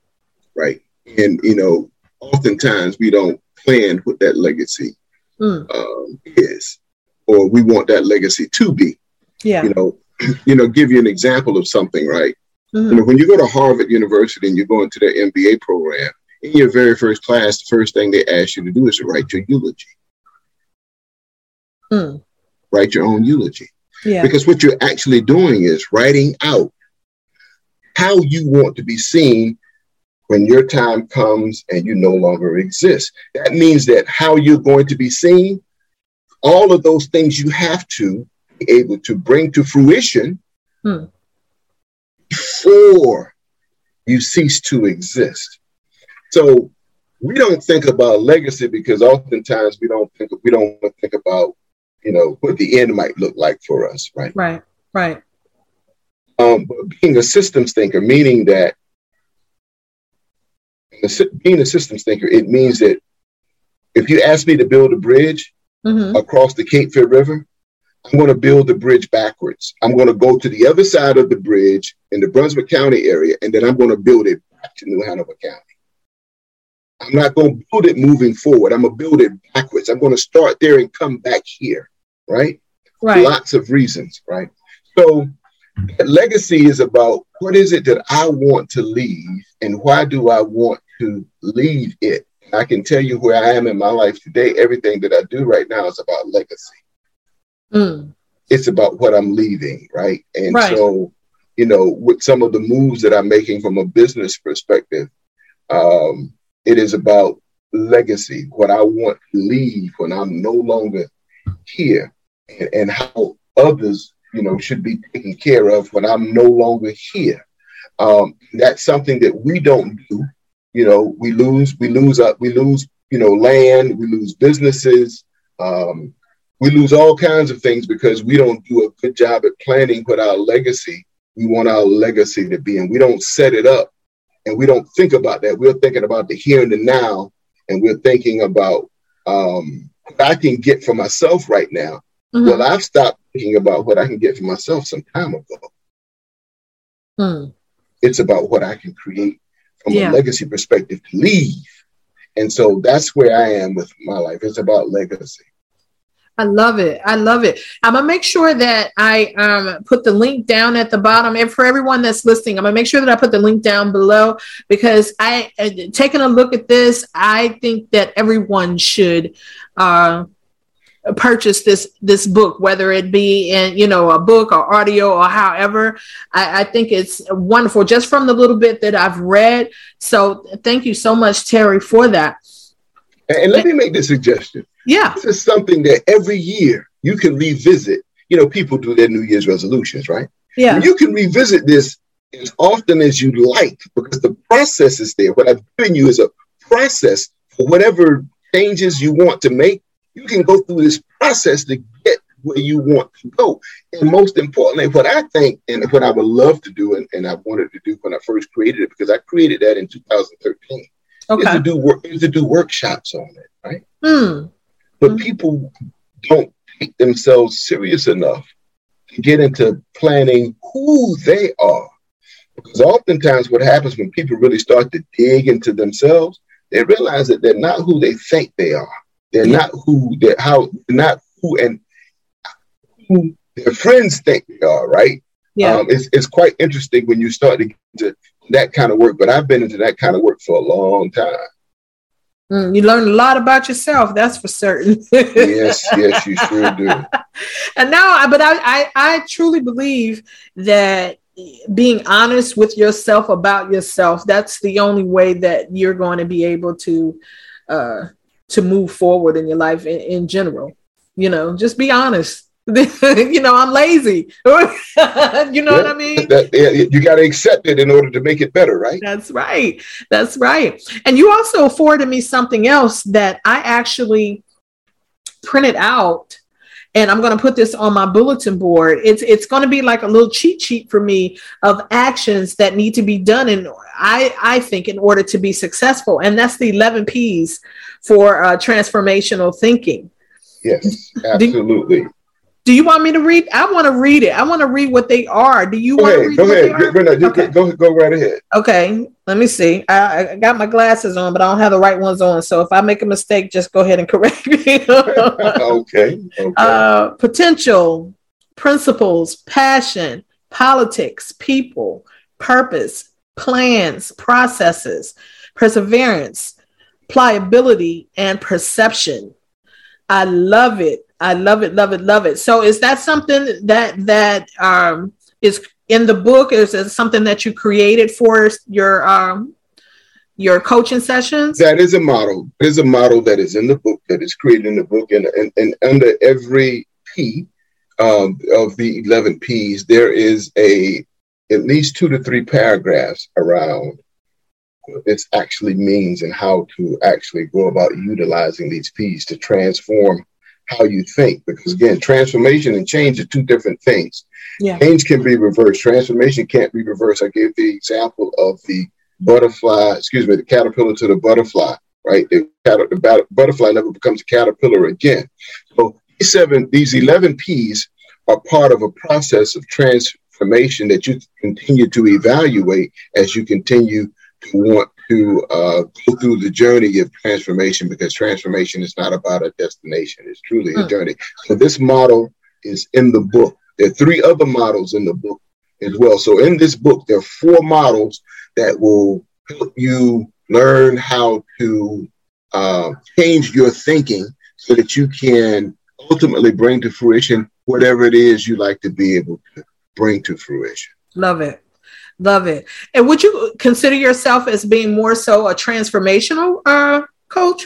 Right. And you know, oftentimes we don't plan what that legacy mm. um, is or we want that legacy to be.
Yeah.
You know, you know, give you an example of something, right? Mm-hmm. You know, when you go to Harvard University and you go into their MBA program, in your very first class, the first thing they ask you to do is to write your eulogy. Mm. Write your own eulogy.
Yeah.
Because what you're actually doing is writing out how you want to be seen when your time comes and you no longer exist. That means that how you're going to be seen all of those things you have to be able to bring to fruition hmm. before you cease to exist. So we don't think about legacy because oftentimes we don't think we don't think about you know what the end might look like for us, right?
Right, right.
Um, but being a systems thinker, meaning that being a systems thinker, it means that if you ask me to build a bridge, mm-hmm. across the Cape Fear River, I'm going to build the bridge backwards. I'm going to go to the other side of the bridge in the Brunswick County area, and then I'm going to build it back to New Hanover County. I'm not going to build it moving forward. I'm going to build it backwards. I'm going to start there and come back here, right?
Right.
Lots of reasons, right? So, legacy is about what is it that I want to leave and why do I want to leave it? I can tell you where I am in my life today. Everything that I do right now is about legacy. Mm. It's about what I'm leaving, right? And right. so, you know, with some of the moves that I'm making from a business perspective, um, it is about legacy, what I want to leave when I'm no longer here, and, and how others, you know, should be taken care of when I'm no longer here. Um, that's something that we don't do you know, we lose, we lose, uh, we lose, you know, land, we lose businesses, um, we lose all kinds of things because we don't do a good job at planning what our legacy we want our legacy to be, and we don't set it up, and we don't think about that. We're thinking about the here and the now, and we're thinking about um, what I can get for myself right now. Mm-hmm. Well, I've stopped thinking about what I can get for myself some time ago. Mm. It's about what I can create from yeah. a legacy perspective to leave. And so that's where I am with my life. It's about legacy.
I love it. I love it. I'm gonna make sure that I um, put the link down at the bottom, and for everyone that's listening, I'm gonna make sure that I put the link down below because I, uh, taking a look at this, I think that everyone should uh, purchase this this book, whether it be in you know a book or audio or however. I, I, think it's wonderful just from the little bit that I've read. So thank you so much, Terry, for that.
And let me make this suggestion.
Yeah,
this is something that every year you can revisit. You know, people do their New Year's resolutions, right?
Yeah,
you can revisit this as often as you like because the process is there. What I've given you is a process for whatever changes you want to make you can go through this process to get where you want to go. And most importantly, what I think and what I would love to do, and, and I wanted to do when I first created it, because I created that in 2013, okay. is to do work is to do workshops on it, right? Mm. But mm. people don't take themselves serious enough to get into planning who they are. Because oftentimes what happens when people really start to dig into themselves, they realize that they're not who they think they are. They're yeah. not who they're how not who and who their friends think they are, right? Yeah. Um, it's, it's quite interesting when you start to get into that kind of work, but I've been into that kind of work for a long time.
Mm, you learn a lot about yourself, that's for certain.
yes, yes, you sure do.
and now, but I, I, I truly believe that being honest with yourself about yourself that's the only way that you're going to be able to uh to move forward in your life in, in general you know just be honest. You know i'm lazy. You know yeah, what i mean?
That, yeah, you got to accept it in order to make it better right?
That's right. That's right. And you also afforded me something else that i actually printed out and I'm going to put this on my bulletin board. It's it's going to be like a little cheat sheet for me of actions that need to be done and I I think in order to be successful, and that's the 11 P's for uh, transformational thinking.
Yes, absolutely.
Do you want me to read? I want to read it. I want to read what they are. Do you want to read?
Go ahead. Go, okay. go, go right ahead.
Okay. Let me see. I, I, got my glasses on, but I don't have the right ones on. So if I make a mistake, just go ahead and correct
me. okay.
okay. Uh, potential, principles, passion, politics, people, purpose, plans, processes, perseverance, pliability, and perception. I love it. I love it, love it, love it. So is that something that that um, is in the book? Is it something that you created for your um, your coaching sessions?
That is a model. There's a model that is in the book that is created in the book, and and, and under every P um, of the eleven P's, there is a at least two to three paragraphs around what this actually means and how to actually go about utilizing these P's to transform how you think. Because again, transformation and change are two different things. Yeah. Change can be reversed. Transformation can't be reversed. I gave the example of the butterfly, excuse me, the caterpillar to the butterfly, right? The, the butterfly never becomes a caterpillar again. So these seven, these 11 P's are part of a process of transformation that you continue to evaluate as you continue want to uh, go through the journey of transformation because transformation is not about a destination, it's truly a hmm. journey. So, this model is in the book. There are three other models in the book as well. So, in this book, there are four models that will help you learn how to uh, change your thinking so that you can ultimately bring to fruition whatever it is you like to be able to bring to fruition.
Love it. Love it. And would you consider yourself as being more so a transformational uh, coach?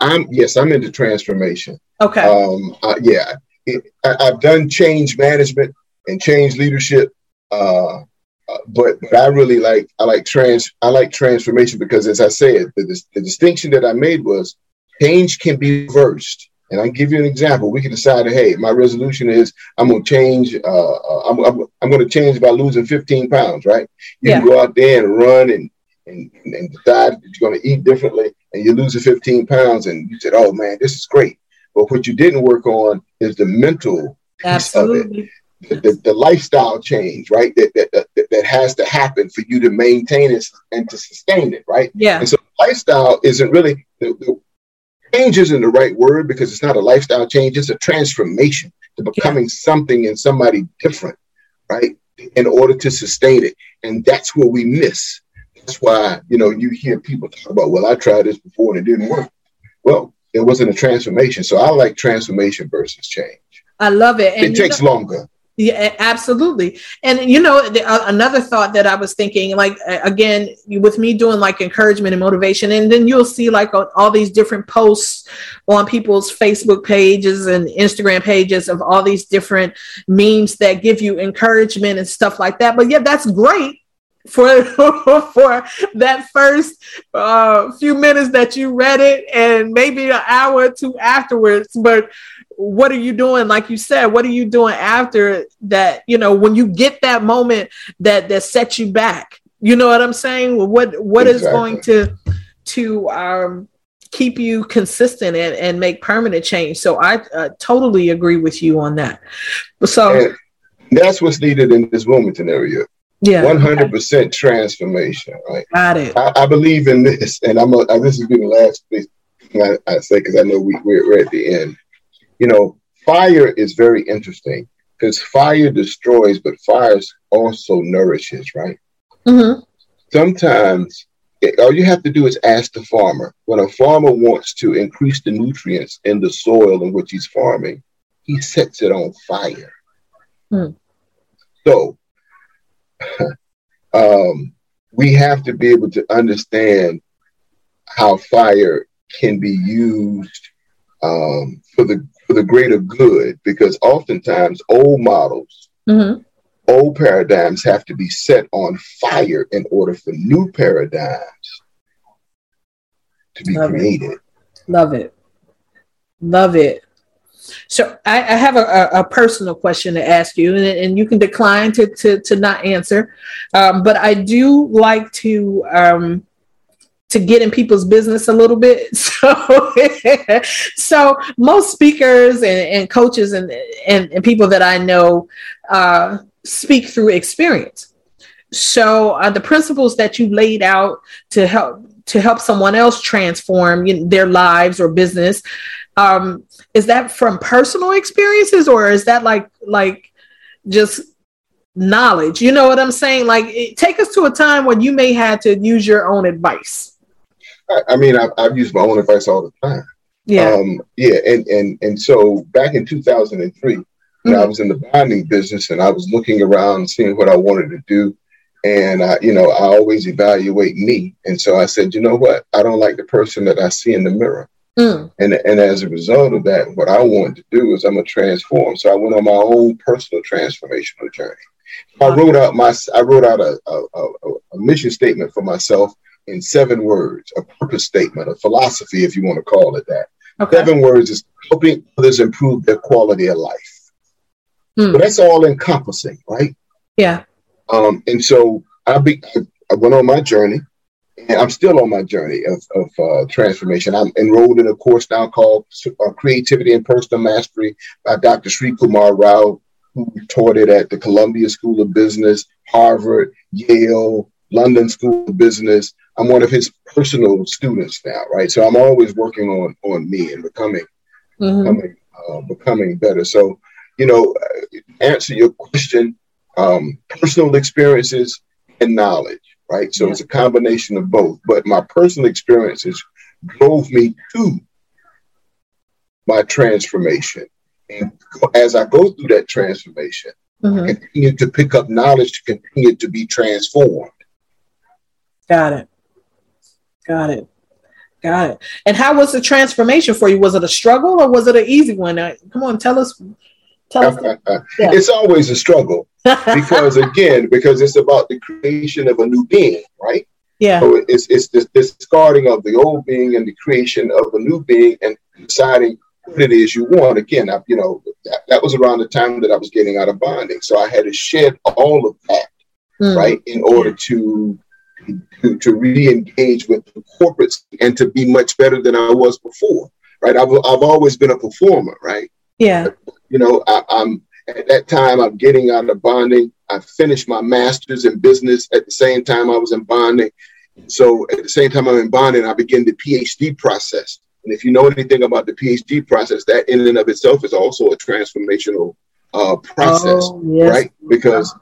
I'm yes, I'm into transformation.
Okay.
Um, uh, yeah, it, I, have done change management and change leadership, uh, uh, but but I really like I like trans I like transformation because as I said, the, the distinction that I made was change can be reversed. And I give you an example. We can decide, hey, my resolution is I'm going to change. Uh, uh, I'm, I'm, I'm going to change by losing 15 pounds, right? You yeah. go out there and run and, and, and decide that you're going to eat differently and you're losing 15 pounds. And you said, oh man, this is great. But what you didn't work on is the mental piece
Absolutely.
The, the, the, lifestyle change, right? That, that, that, that has to happen for you to maintain it and to sustain it, right?
Yeah.
And so lifestyle isn't really the, the, change isn't the right word because it's not a lifestyle change, it's a transformation to becoming yeah. something and somebody different, right? In order to sustain it. And that's what we miss. That's why, you know, you hear people talk about, well, I tried this before and it didn't work. Well, it wasn't a transformation. So I like transformation versus change.
I love it.
And it takes know, longer.
Yeah, absolutely. And you know, the, uh, another thought that I was thinking, like again, with me doing like encouragement and motivation, and then you'll see like all these different posts on people's Facebook pages and Instagram pages of all these different memes that give you encouragement and stuff like that. But yeah, that's great for for that first uh, few minutes that you read it and maybe an hour or two afterwards but what are you doing like you said what are you doing after that you know when you get that moment that that sets you back you know what i'm saying what what exactly. is going to to um keep you consistent and, and make permanent change so i uh, totally agree with you on that so
and that's what's needed in this wilmington area
Yeah.
100% transformation, right?
Got it.
I, I believe in this, and I'm a, this is be the last thing I, I say because I know we, we're, we're at the end. You know, fire is very interesting because fire destroys, but fire also nourishes, right?
Mm-hmm.
Sometimes it, all you have to do is ask the farmer. When a farmer wants to increase the nutrients in the soil in which he's farming, he sets it on fire.
Hmm.
So um, we have to be able to understand how fire can be used um, for the for the greater good because oftentimes old models
Mm-hmm.
old paradigms have to be set on fire in order for new paradigms to be
Love it.
created
Love it. Love it. So I, I have a, a, a personal question to ask you, and, and you can decline to, to, to not answer. Um, but I do like to um, to get in people's business a little bit. So, so most speakers and, and coaches and, and, and people that I know uh, speak through experience. So uh, the principles that you laid out to help to help someone else transform you know, their lives or business, um, is that from personal experiences or is that like like just knowledge? You know what I'm saying? Like, it, take us to a time when you may had to use your own advice.
I, I mean I've, I've used my own advice all the time
Yeah.
um, yeah and, and and so back in 2003 you know, I was in the bonding business and I was looking around seeing what I wanted to do and I, you know I always evaluate me and so I said you know what I don't like the person that I see in the mirror
Mm.
And, and as a result of that, what I wanted to do is I'm gonna transform. So I went on my own personal transformational journey. I wrote out my I wrote out a, a, a, a mission statement for myself in seven words, a purpose statement, a philosophy, if you want to call it that.
Okay.
Seven words is helping others improve their quality of life.
Hmm.
So that's all encompassing, right?
Yeah.
Um, and so I, be, I went on my journey, and I'm still on my journey of, of uh, transformation. I'm enrolled in a course now called uh, Creativity and Personal Mastery by Dr. Srikumar Rao, who taught it at the Columbia School of Business, Harvard, Yale, London School of Business. I'm one of his personal students now, right? So I'm always working on on me and becoming
Mhm.
becoming, uh, becoming better. So, you know, uh, answer your question, um, personal experiences and knowledge, right? So
Yeah.
it's a combination of both. But my personal experiences drove me to my transformation. And as I go through that transformation,
Mhm.
continue to pick up knowledge to continue to be transformed.
Got it. Got it. Got it. And how was the transformation for you? Was it a struggle or was it an easy one? Uh, come on, tell us. Tell us. Yeah.
It's always a struggle because, again, because it's about the creation of a new being, right?
yeah.
So it's it's this discarding of the old being and the creation of a new being and deciding what it is you want. Again, I, you know, that, that was around the time that I was getting out of bonding. So I had to shed all of that,
Mm.
right, in order to to, to re-engage with the corporates and to be much better than I was before, right? I've, I've always been a performer, right?
Yeah.
you know, I, I'm at that time I'm getting out of bonding. I finished my master's in business at the same time I was in bonding. So at the same time I'm in bonding, I begin the PhD process. And if you know anything about the PhD process, that in and of itself is also a transformational uh, process,
Oh, yes.
right? Because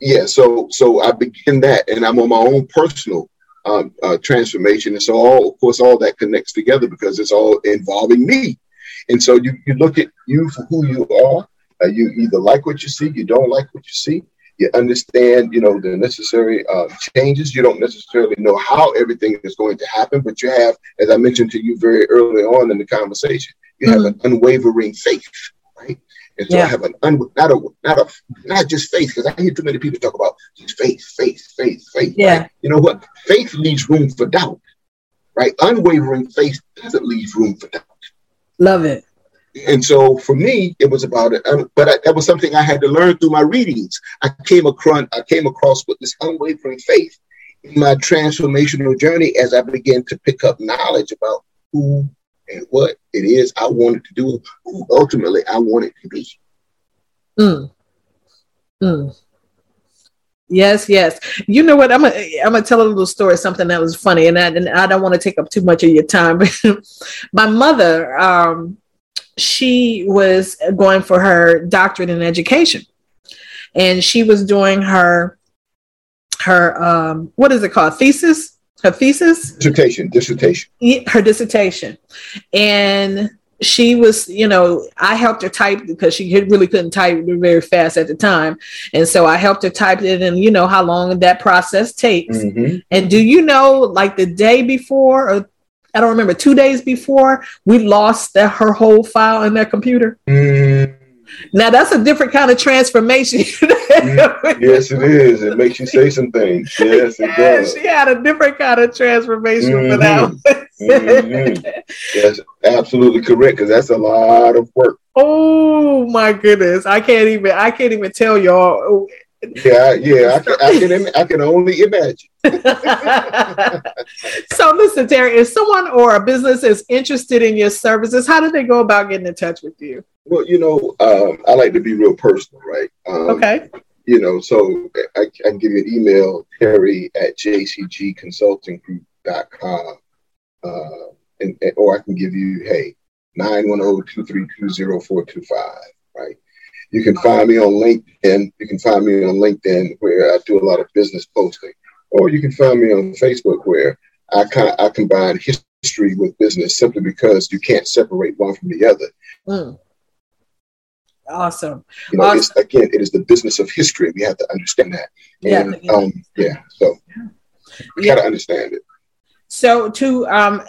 yeah, so so I begin that, and I'm on my own personal um, uh, transformation, and so all of course all that connects together because it's all involving me. And so you you look at you for who you are. Uh, you either like what you see, you don't like what you see. You understand, you know, the necessary uh, changes. You don't necessarily know how everything is going to happen, but you have, as I mentioned to you very early on in the conversation, you have an unwavering faith, right? And so I have an un, not a not a not just faith because I hear too many people talk about just faith, faith, faith, faith.
Yeah.
right? You know what? Faith leaves room for doubt, right? Unwavering faith doesn't leave room for doubt.
Love it.
And so for me, it was about it. Um, but I, that was something I had to learn through my readings. I came across I came across with this unwavering faith in my transformational journey as I began to pick up knowledge about who and what it is I wanted to do, who ultimately I wanted to be.
Mm. Mm. Yes, yes. You know what? I'm gonna I'm gonna tell a little story, something that was funny, and I, and I don't want to take up too much of your time. My mother, um, she was going for her doctorate in education, and she was doing her her um, what is it called thesis her thesis
dissertation dissertation
her dissertation and she was, you know, I helped her type because she really couldn't type very fast at the time. And so I helped her type it and you know how long that process takes. Mm-hmm. And do you know, like the day before, or I don't remember, two days before, we lost the, her whole file in their computer? Mm-hmm. Now that's a different kind of transformation.
Mm-hmm. yes, it is. It makes you say some things. Yes, it does.
She had a different kind of transformation mm-hmm. for that.
mm-hmm. That's absolutely correct because that's a lot of work.
Oh my goodness, I can't even. I can't even tell y'all.
Yeah, yeah, I can, I can, I can only imagine.
so, listen, Terry, if someone or a business is interested in your services, how do they go about getting in touch with you?
Well, you know, um, I like to be real personal, right?
Um, okay.
You know, so I, I, can give you an email, Terry at jcgconsultinggroup.com. Uh, and, and, or I can give you, hey, 910-232-0425, right? You can find me on LinkedIn. You can find me on LinkedIn where I do a lot of business posting. Or you can find me on Facebook where I, I combine history with business simply because you can't separate one from the other. Mm.
Awesome.
You know, awesome. again, it is the business of history. We have to understand that. And, yeah. Um, yeah. So we got to understand it.
So to um,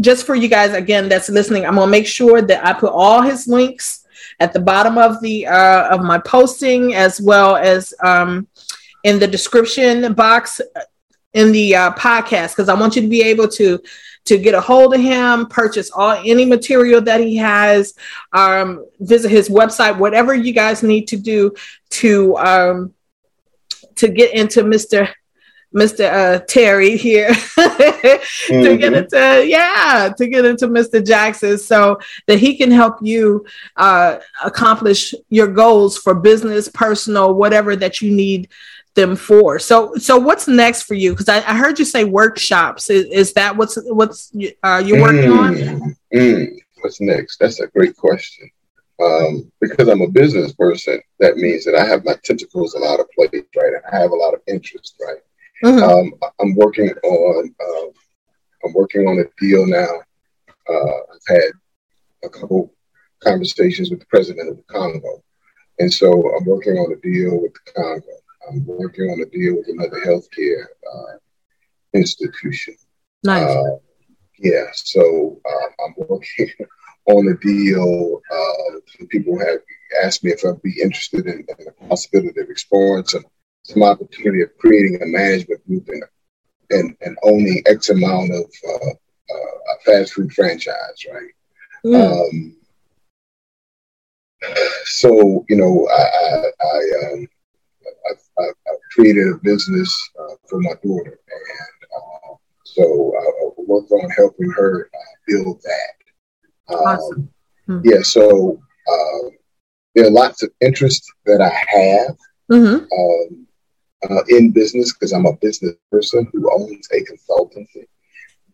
just for you guys again that's listening, I'm gonna make sure that I put all his links at the bottom of the uh, of my posting as well as um, in the description box in the uh, podcast because I want you to be able to to get a hold of him, purchase all any material that he has, um, visit his website, whatever you guys need to do to um, to get into Mr. Mr. Uh, Terry here mm-hmm. to get into yeah to get into Mr. Jackson so that he can help you uh, accomplish your goals for business, personal, whatever that you need them for. So, so what's next for you? Because I, I, heard you say workshops. Is, is that what's what's uh, you're working mm,
on? Mm, what's next? That's a great question. Um, because I'm a business person, that means that I have my tentacles in a lot of places, right? And I have a lot of interest, right? Mm-hmm. Um, I'm working on uh, I'm working on a deal now. Uh, I've had a couple conversations with the president of the Congo, and so I'm working on a deal with the Congo. I'm working on a deal with another healthcare uh, institution.
Nice. Uh,
yeah, so uh, I'm working on a deal. Uh, people have asked me if I'd be interested in, in, the possibility of exploring some, some opportunity of creating a management group and, and, and owning X amount of uh, uh, a fast food franchise, right? Mm. Um, so, you know, I, I, I um, I, I created a business uh, for my daughter, and uh, so I worked on helping her uh, build that. Um, awesome. Hmm. Yeah, so um, there are lots of interests that I have mm-hmm. um, uh, in business because I'm a business person who owns a consultancy.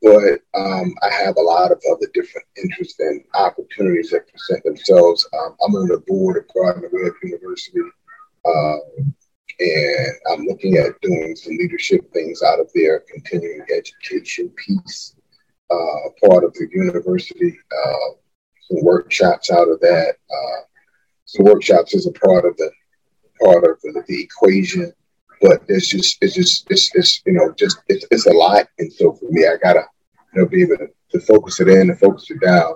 But um, I have a lot of other different interests and opportunities that present themselves. Um, I'm on the board of Gardner Webb University. Uh, and I'm looking at doing some leadership things out of their continuing education piece, uh, part of the university, uh, some workshops out of that. Uh, some workshops is a part of the part of the, the equation, but it's just it's just it's, it's you know just it's, it's a lot, and so for me, I gotta you know be able to, to focus it in and focus it down,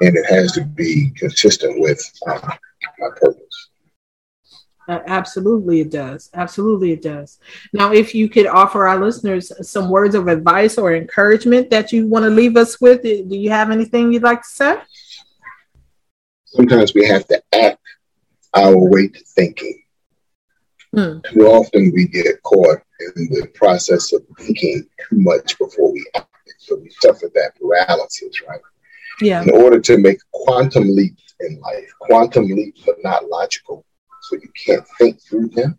and it has to be consistent with uh, my purpose.
Absolutely, it does. Absolutely, it does. Now, if you could offer our listeners some words of advice or encouragement that you want to leave us with, do you have anything you'd like to say?
Sometimes we have to act our way to thinking. Hmm. Too often we get caught in the process of thinking too much before we act. So we suffer that paralysis, right?
Yeah.
In order to make quantum leaps in life, quantum leaps are not logical so you can't think through them.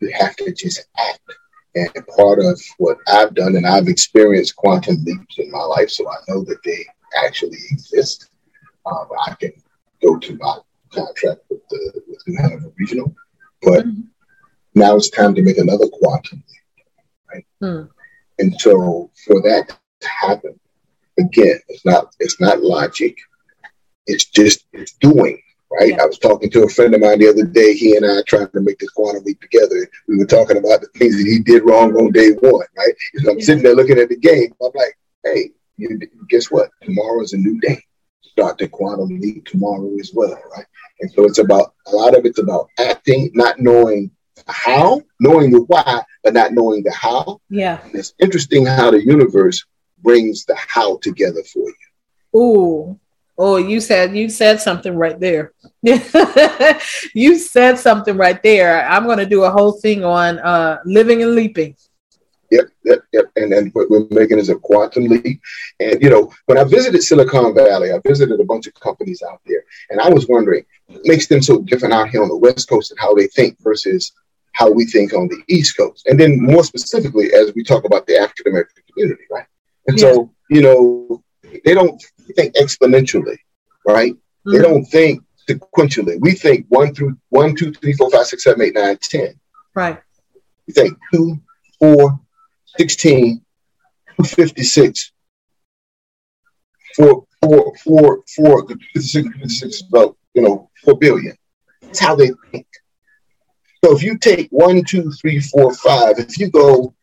you have to just act. And part of what I've done, and I've experienced quantum leaps in my life, so I know that they actually exist. Um, I can go to my contract with the with New Hanover Regional, but mm-hmm. now it's time to make another quantum leap, right? Mm. And so for that to happen, again, it's not it's not logic. It's just it's doing right? Yeah. I was talking to a friend of mine the other day. He and I trying to make this quantum leap together. We were talking about the things that he did wrong on day one, right? So I'm yeah. sitting there looking at the game. I'm like, hey, you, guess what? Tomorrow is a new day. Start the quantum leap tomorrow as well, right? And so it's about a lot of it's about acting, not knowing how, knowing the why, but not knowing the how.
Yeah.
And it's interesting how the universe brings the how together for you.
Ooh, Oh, you said you said something right there. you said something right there. I'm going to do a whole thing on uh, living and leaping.
Yep, yep, yep. And then what we're making is a quantum leap. And you know, when I visited Silicon Valley, I visited a bunch of companies out there, and I was wondering what makes them so different out here on the West Coast and how they think versus how we think on the East Coast. And then more specifically, as we talk about the African American community, right? And yeah. so, you know, they don't think exponentially, right? Mm-hmm. They don't think sequentially. We think one through one, two, three, four, five, six, seven, eight, nine, ten.
Right.
We think two, four, 16, 256, four, four, four, four, 56, 56 about, you know, four billion. That's how they think. So if you take one, two, three, four, five, if you go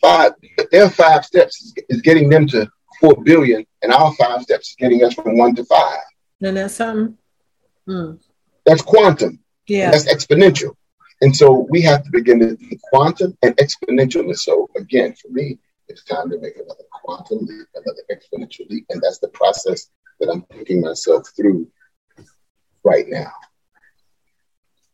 five, their five steps is getting them to four billion, and our five steps is getting us from one to five.
Then that's something.
Mm. That's quantum.
Yeah.
That's exponential. And so we have to begin to think quantum and exponential. And so again, for me, it's time to make another quantum leap, another exponential leap. And that's the process that I'm taking myself through right now.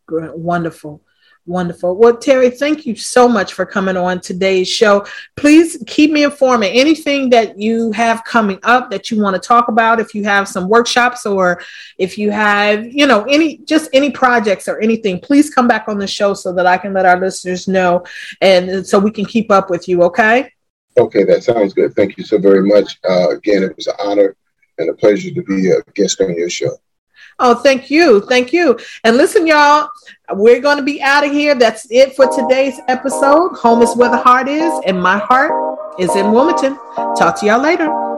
Great. Wonderful. Wonderful. Well, Terry, thank you so much for coming on today's show. Please keep me informed anything that you have coming up that you want to talk about. If you have some workshops or if you have, you know, any just any projects or anything, please come back on the show so that I can let our listeners know and so we can keep up with you. Okay.
Okay, that sounds good. Thank you so very much. Uh, again, it was an honor and a pleasure to be a guest on your show.
Oh, thank you. Thank you. And listen, y'all, we're going to be out of here. That's it for today's episode. Home is where the heart is, and my heart is in Wilmington. Talk to y'all later.